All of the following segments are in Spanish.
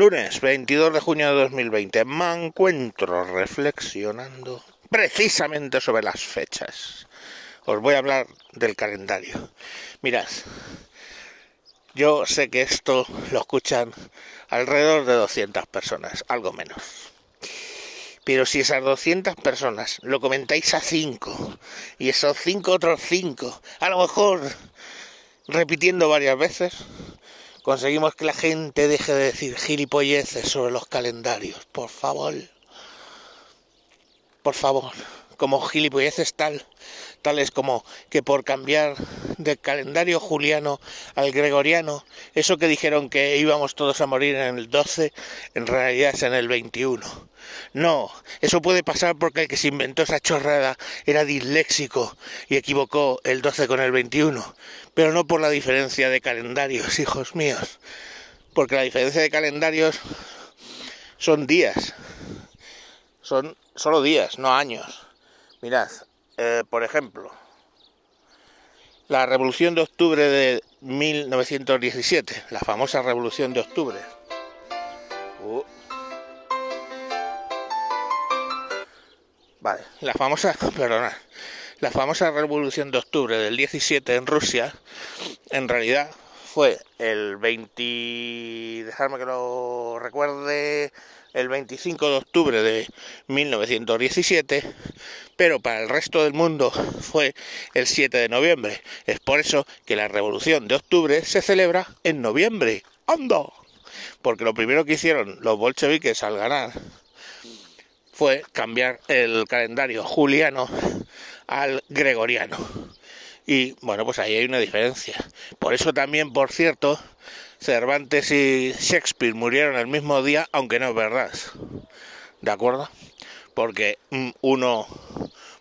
Lunes 22 de junio de 2020 me encuentro reflexionando precisamente sobre las fechas. Os voy a hablar del calendario. Mirad, yo sé que esto lo escuchan alrededor de 200 personas, algo menos. Pero si esas 200 personas lo comentáis a 5 y esos 5 otros 5, a lo mejor repitiendo varias veces, conseguimos que la gente deje de decir gilipolleces sobre los calendarios. Por favor. Por favor. Como gilipolleces tal, tales como que por cambiar del calendario juliano al gregoriano, eso que dijeron que íbamos todos a morir en el 12, en realidad es en el 21. No, eso puede pasar porque el que se inventó esa chorrada era disléxico y equivocó el 12 con el 21, pero no por la diferencia de calendarios, hijos míos, porque la diferencia de calendarios son días, son solo días, no años. Mirad, eh, por ejemplo, la Revolución de Octubre de 1917, la famosa Revolución de Octubre. Vale, la famosa, perdona, la famosa Revolución de Octubre del 17 en Rusia, en realidad fue el 20, dejarme que lo recuerde, el 25 de octubre de 1917, pero para el resto del mundo fue el 7 de noviembre. Es por eso que la Revolución de Octubre se celebra en noviembre. ¡Anda! Porque lo primero que hicieron los bolcheviques al ganar fue cambiar el calendario juliano al gregoriano. Y bueno, pues ahí hay una diferencia. Por eso también, por cierto, Cervantes y Shakespeare murieron el mismo día, aunque no es verdad. ¿De acuerdo? Porque mm, uno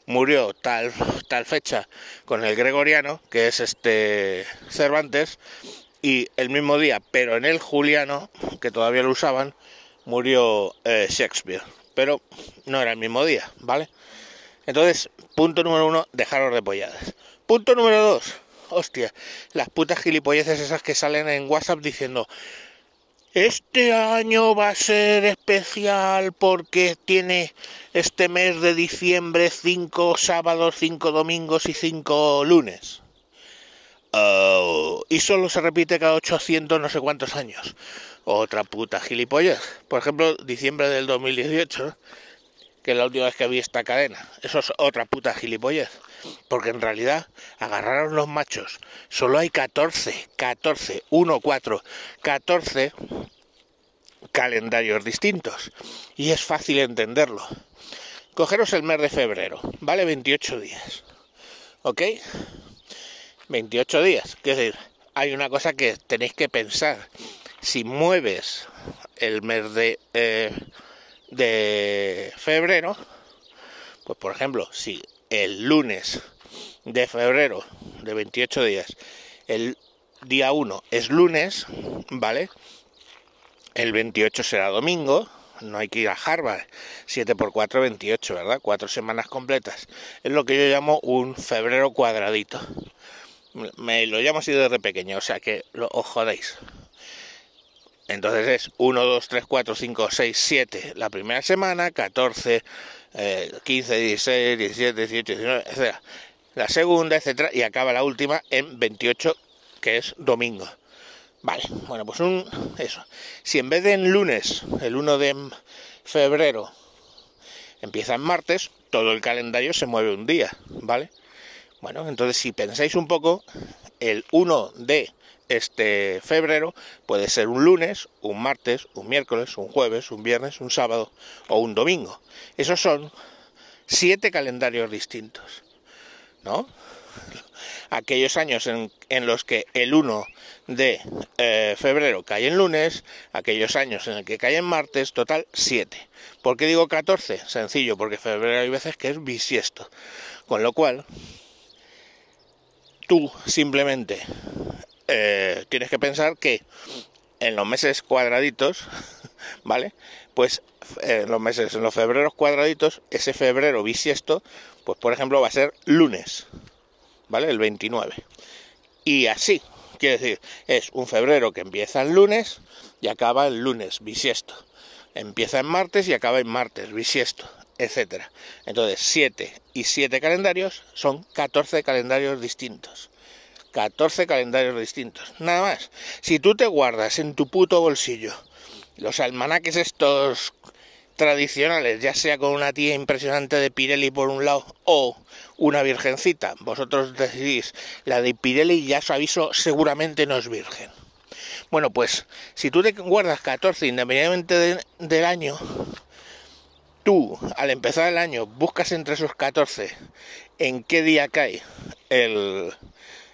murió tal, tal fecha con el gregoriano, que es este Cervantes, y el mismo día, pero en el juliano, que todavía lo usaban, murió eh, Shakespeare. Pero no era el mismo día, ¿vale? Entonces, punto número uno, dejaros de polladas. Punto número dos, hostia, las putas gilipolleces esas que salen en WhatsApp diciendo este año va a ser especial porque tiene este mes de diciembre cinco sábados, cinco domingos y cinco lunes. Oh, y solo se repite cada 800 no sé cuántos años. Otra puta gilipollas. Por ejemplo, diciembre del 2018, que es la última vez que vi esta cadena. Eso es otra puta gilipollez. Porque en realidad agarraron los machos. Solo hay 14, 14, 1, 4, 14 calendarios distintos. Y es fácil entenderlo. Cogeros el mes de febrero. Vale 28 días. ¿Ok? 28 días. Es decir, hay una cosa que tenéis que pensar. Si mueves el mes de, eh, febrero, pues por ejemplo, si el lunes de febrero de 28 días, el día 1 es lunes, ¿vale? El 28 será domingo, no hay que ir a Harvard, 7 por 4, 28, ¿verdad? Cuatro semanas completas. Es lo que yo llamo un febrero cuadradito. Me lo llamo así desde pequeño, o sea que lo, os jodéis. Entonces es 1, 2, 3, 4, 5, 6, 7 la primera semana, 14, eh, 15, 16, 17, 18, 19, etc. La segunda, etcétera, y acaba la última en 28, que es domingo. Vale, bueno, pues un eso. Si en vez de en lunes, el 1 de febrero, empieza en martes, todo el calendario se mueve un día, ¿vale? Bueno, entonces si pensáis un poco, el 1 de este febrero puede ser un lunes, un martes, un miércoles, un jueves, un viernes, un sábado o un domingo. Esos son siete calendarios distintos, ¿no? Aquellos años en, los que el 1 de eh, febrero cae en lunes, aquellos años en el que cae en martes, total 7. ¿Por qué digo 14? Sencillo, porque febrero hay veces que es bisiesto. Con lo cual, tú simplemente eh, tienes que pensar que en los meses cuadraditos, ¿vale? Pues en los meses, en los febreros cuadraditos, ese febrero bisiesto, pues por ejemplo va a ser lunes, ¿vale? El 29. Y así, Quiere decir, es un febrero que empieza el lunes y acaba el lunes, bisiesto. Empieza en martes y acaba en martes, bisiesto, etcétera. Entonces, 7 y 7 calendarios son 14 calendarios distintos. 14 calendarios distintos. Nada más. Si tú te guardas en tu puto bolsillo los almanaques estos tradicionales, ya sea con una tía impresionante de Pirelli por un lado o una virgencita, vosotros decidís, la de Pirelli ya os aviso seguramente no es virgen. Bueno, pues si tú te guardas 14 independientemente del año, tú al empezar el año buscas entre esos 14 en qué día cae el,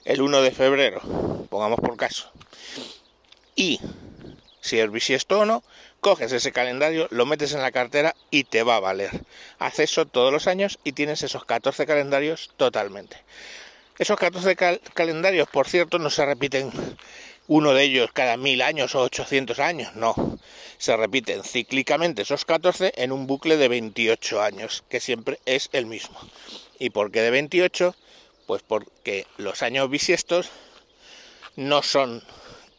el 1 de febrero, pongamos por caso, y si es bisiesto o no, coges ese calendario, lo metes en la cartera y te va a valer. Haces eso todos los años y tienes esos 14 calendarios totalmente. Esos 14 calendarios, por cierto, no se repiten uno de ellos cada mil años o 800 años, no. Se repiten cíclicamente esos 14 en un bucle de 28 años, que siempre es el mismo. ¿Y por qué de 28? Pues porque los años bisiestos no son...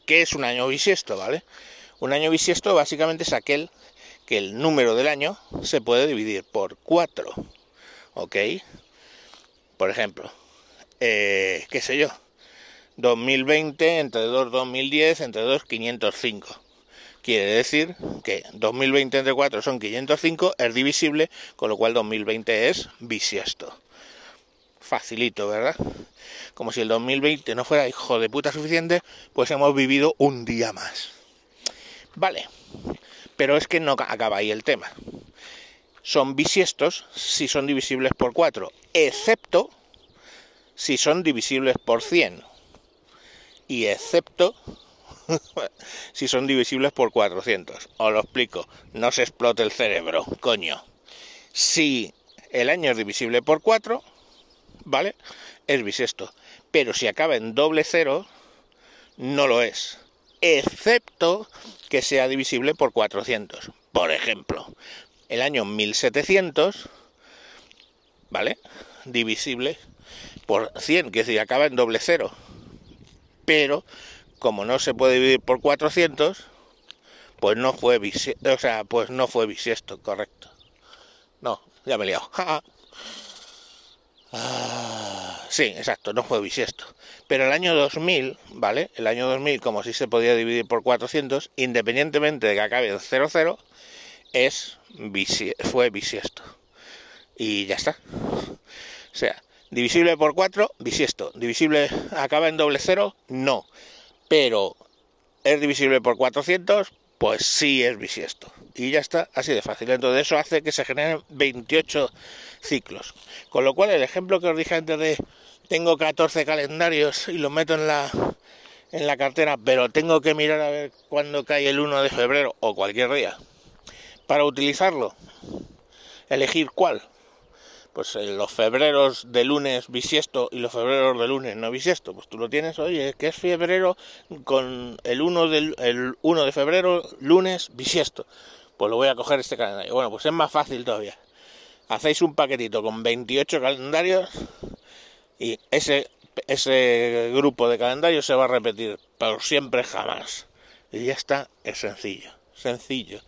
¿Qué es un año bisiesto, vale? Un año bisiesto básicamente es aquel que el número del año se puede dividir por 4. ¿Ok? Por ejemplo, eh, qué sé yo, 2020 entre 2 2010 entre 2 505. Quiere decir que 2020 entre 4 son 505, es divisible, con lo cual 2020 es bisiesto. Facilito, ¿verdad? Como si el 2020 no fuera hijo de puta suficiente, pues hemos vivido un día más. Vale, pero es que no acaba ahí el tema. Son bisiestos si son divisibles por 4, excepto si son divisibles por 100. Y excepto si son divisibles por 400. Os lo explico, no se explote el cerebro, coño. Si el año es divisible por 4, ¿vale? Es bisiesto. Pero si acaba en doble cero, no lo es excepto que sea divisible por 400. Por ejemplo, el año 1700, ¿vale? Divisible por 100, que si acaba en doble cero. Pero, como no se puede dividir por 400, pues no fue bisiesto, o sea, pues no fue bisiesto, correcto. No, ya me he liado. Ah, sí, exacto, no fue bisiesto. Pero el año 2000, ¿vale? El año 2000, como si se podía dividir por 400, independientemente de que acabe en 00, es fue bisiesto. Y ya está. O sea, divisible por 4, bisiesto. Divisible acaba en doble cero, no. Pero es divisible por 400, pues sí es bisiesto. Y ya está, así de fácil. Entonces eso hace que se generen 28 ciclos. Con lo cual el ejemplo que os dije antes de tengo 14 calendarios y los meto en la en la cartera, pero tengo que mirar a ver cuándo cae el 1 de febrero o cualquier día para utilizarlo. Elegir cuál pues eh, los febreros de lunes bisiesto y los febreros de lunes no bisiesto, pues tú lo tienes, oye, que es febrero con el 1, del, el 1 de febrero, lunes bisiesto. Pues lo voy a coger este calendario. Bueno, pues es más fácil todavía. Hacéis un paquetito con 28 calendarios y ese, ese grupo de calendarios se va a repetir por siempre jamás. Y ya está, es sencillo, sencillo.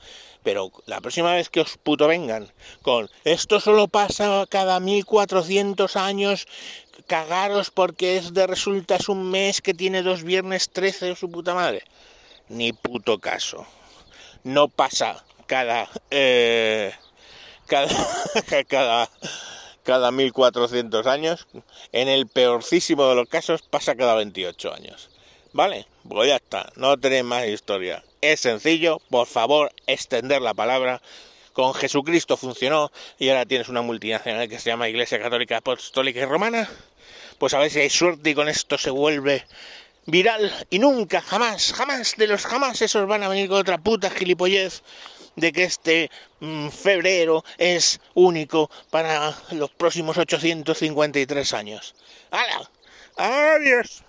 Pero la próxima vez que os puto vengan con esto solo pasa cada 1400 años, cagaros porque es de resulta es un mes que tiene dos viernes 13 o su puta madre. Ni puto caso. No pasa cada eh, cada cada cada 1400 años. En el peorcísimo de los casos pasa cada 28 años. ¿Vale? Pues ya está, no tenéis más historia. Es sencillo, por favor, extender la palabra. Con Jesucristo funcionó y ahora tienes una multinacional que se llama Iglesia Católica Apostólica y Romana. Pues a ver si hay suerte y con esto se vuelve viral y nunca, jamás, jamás de los jamás esos van a venir con otra puta gilipollez de que este mm, febrero es único para los próximos 853 años. ¡Hala! ¡Adiós!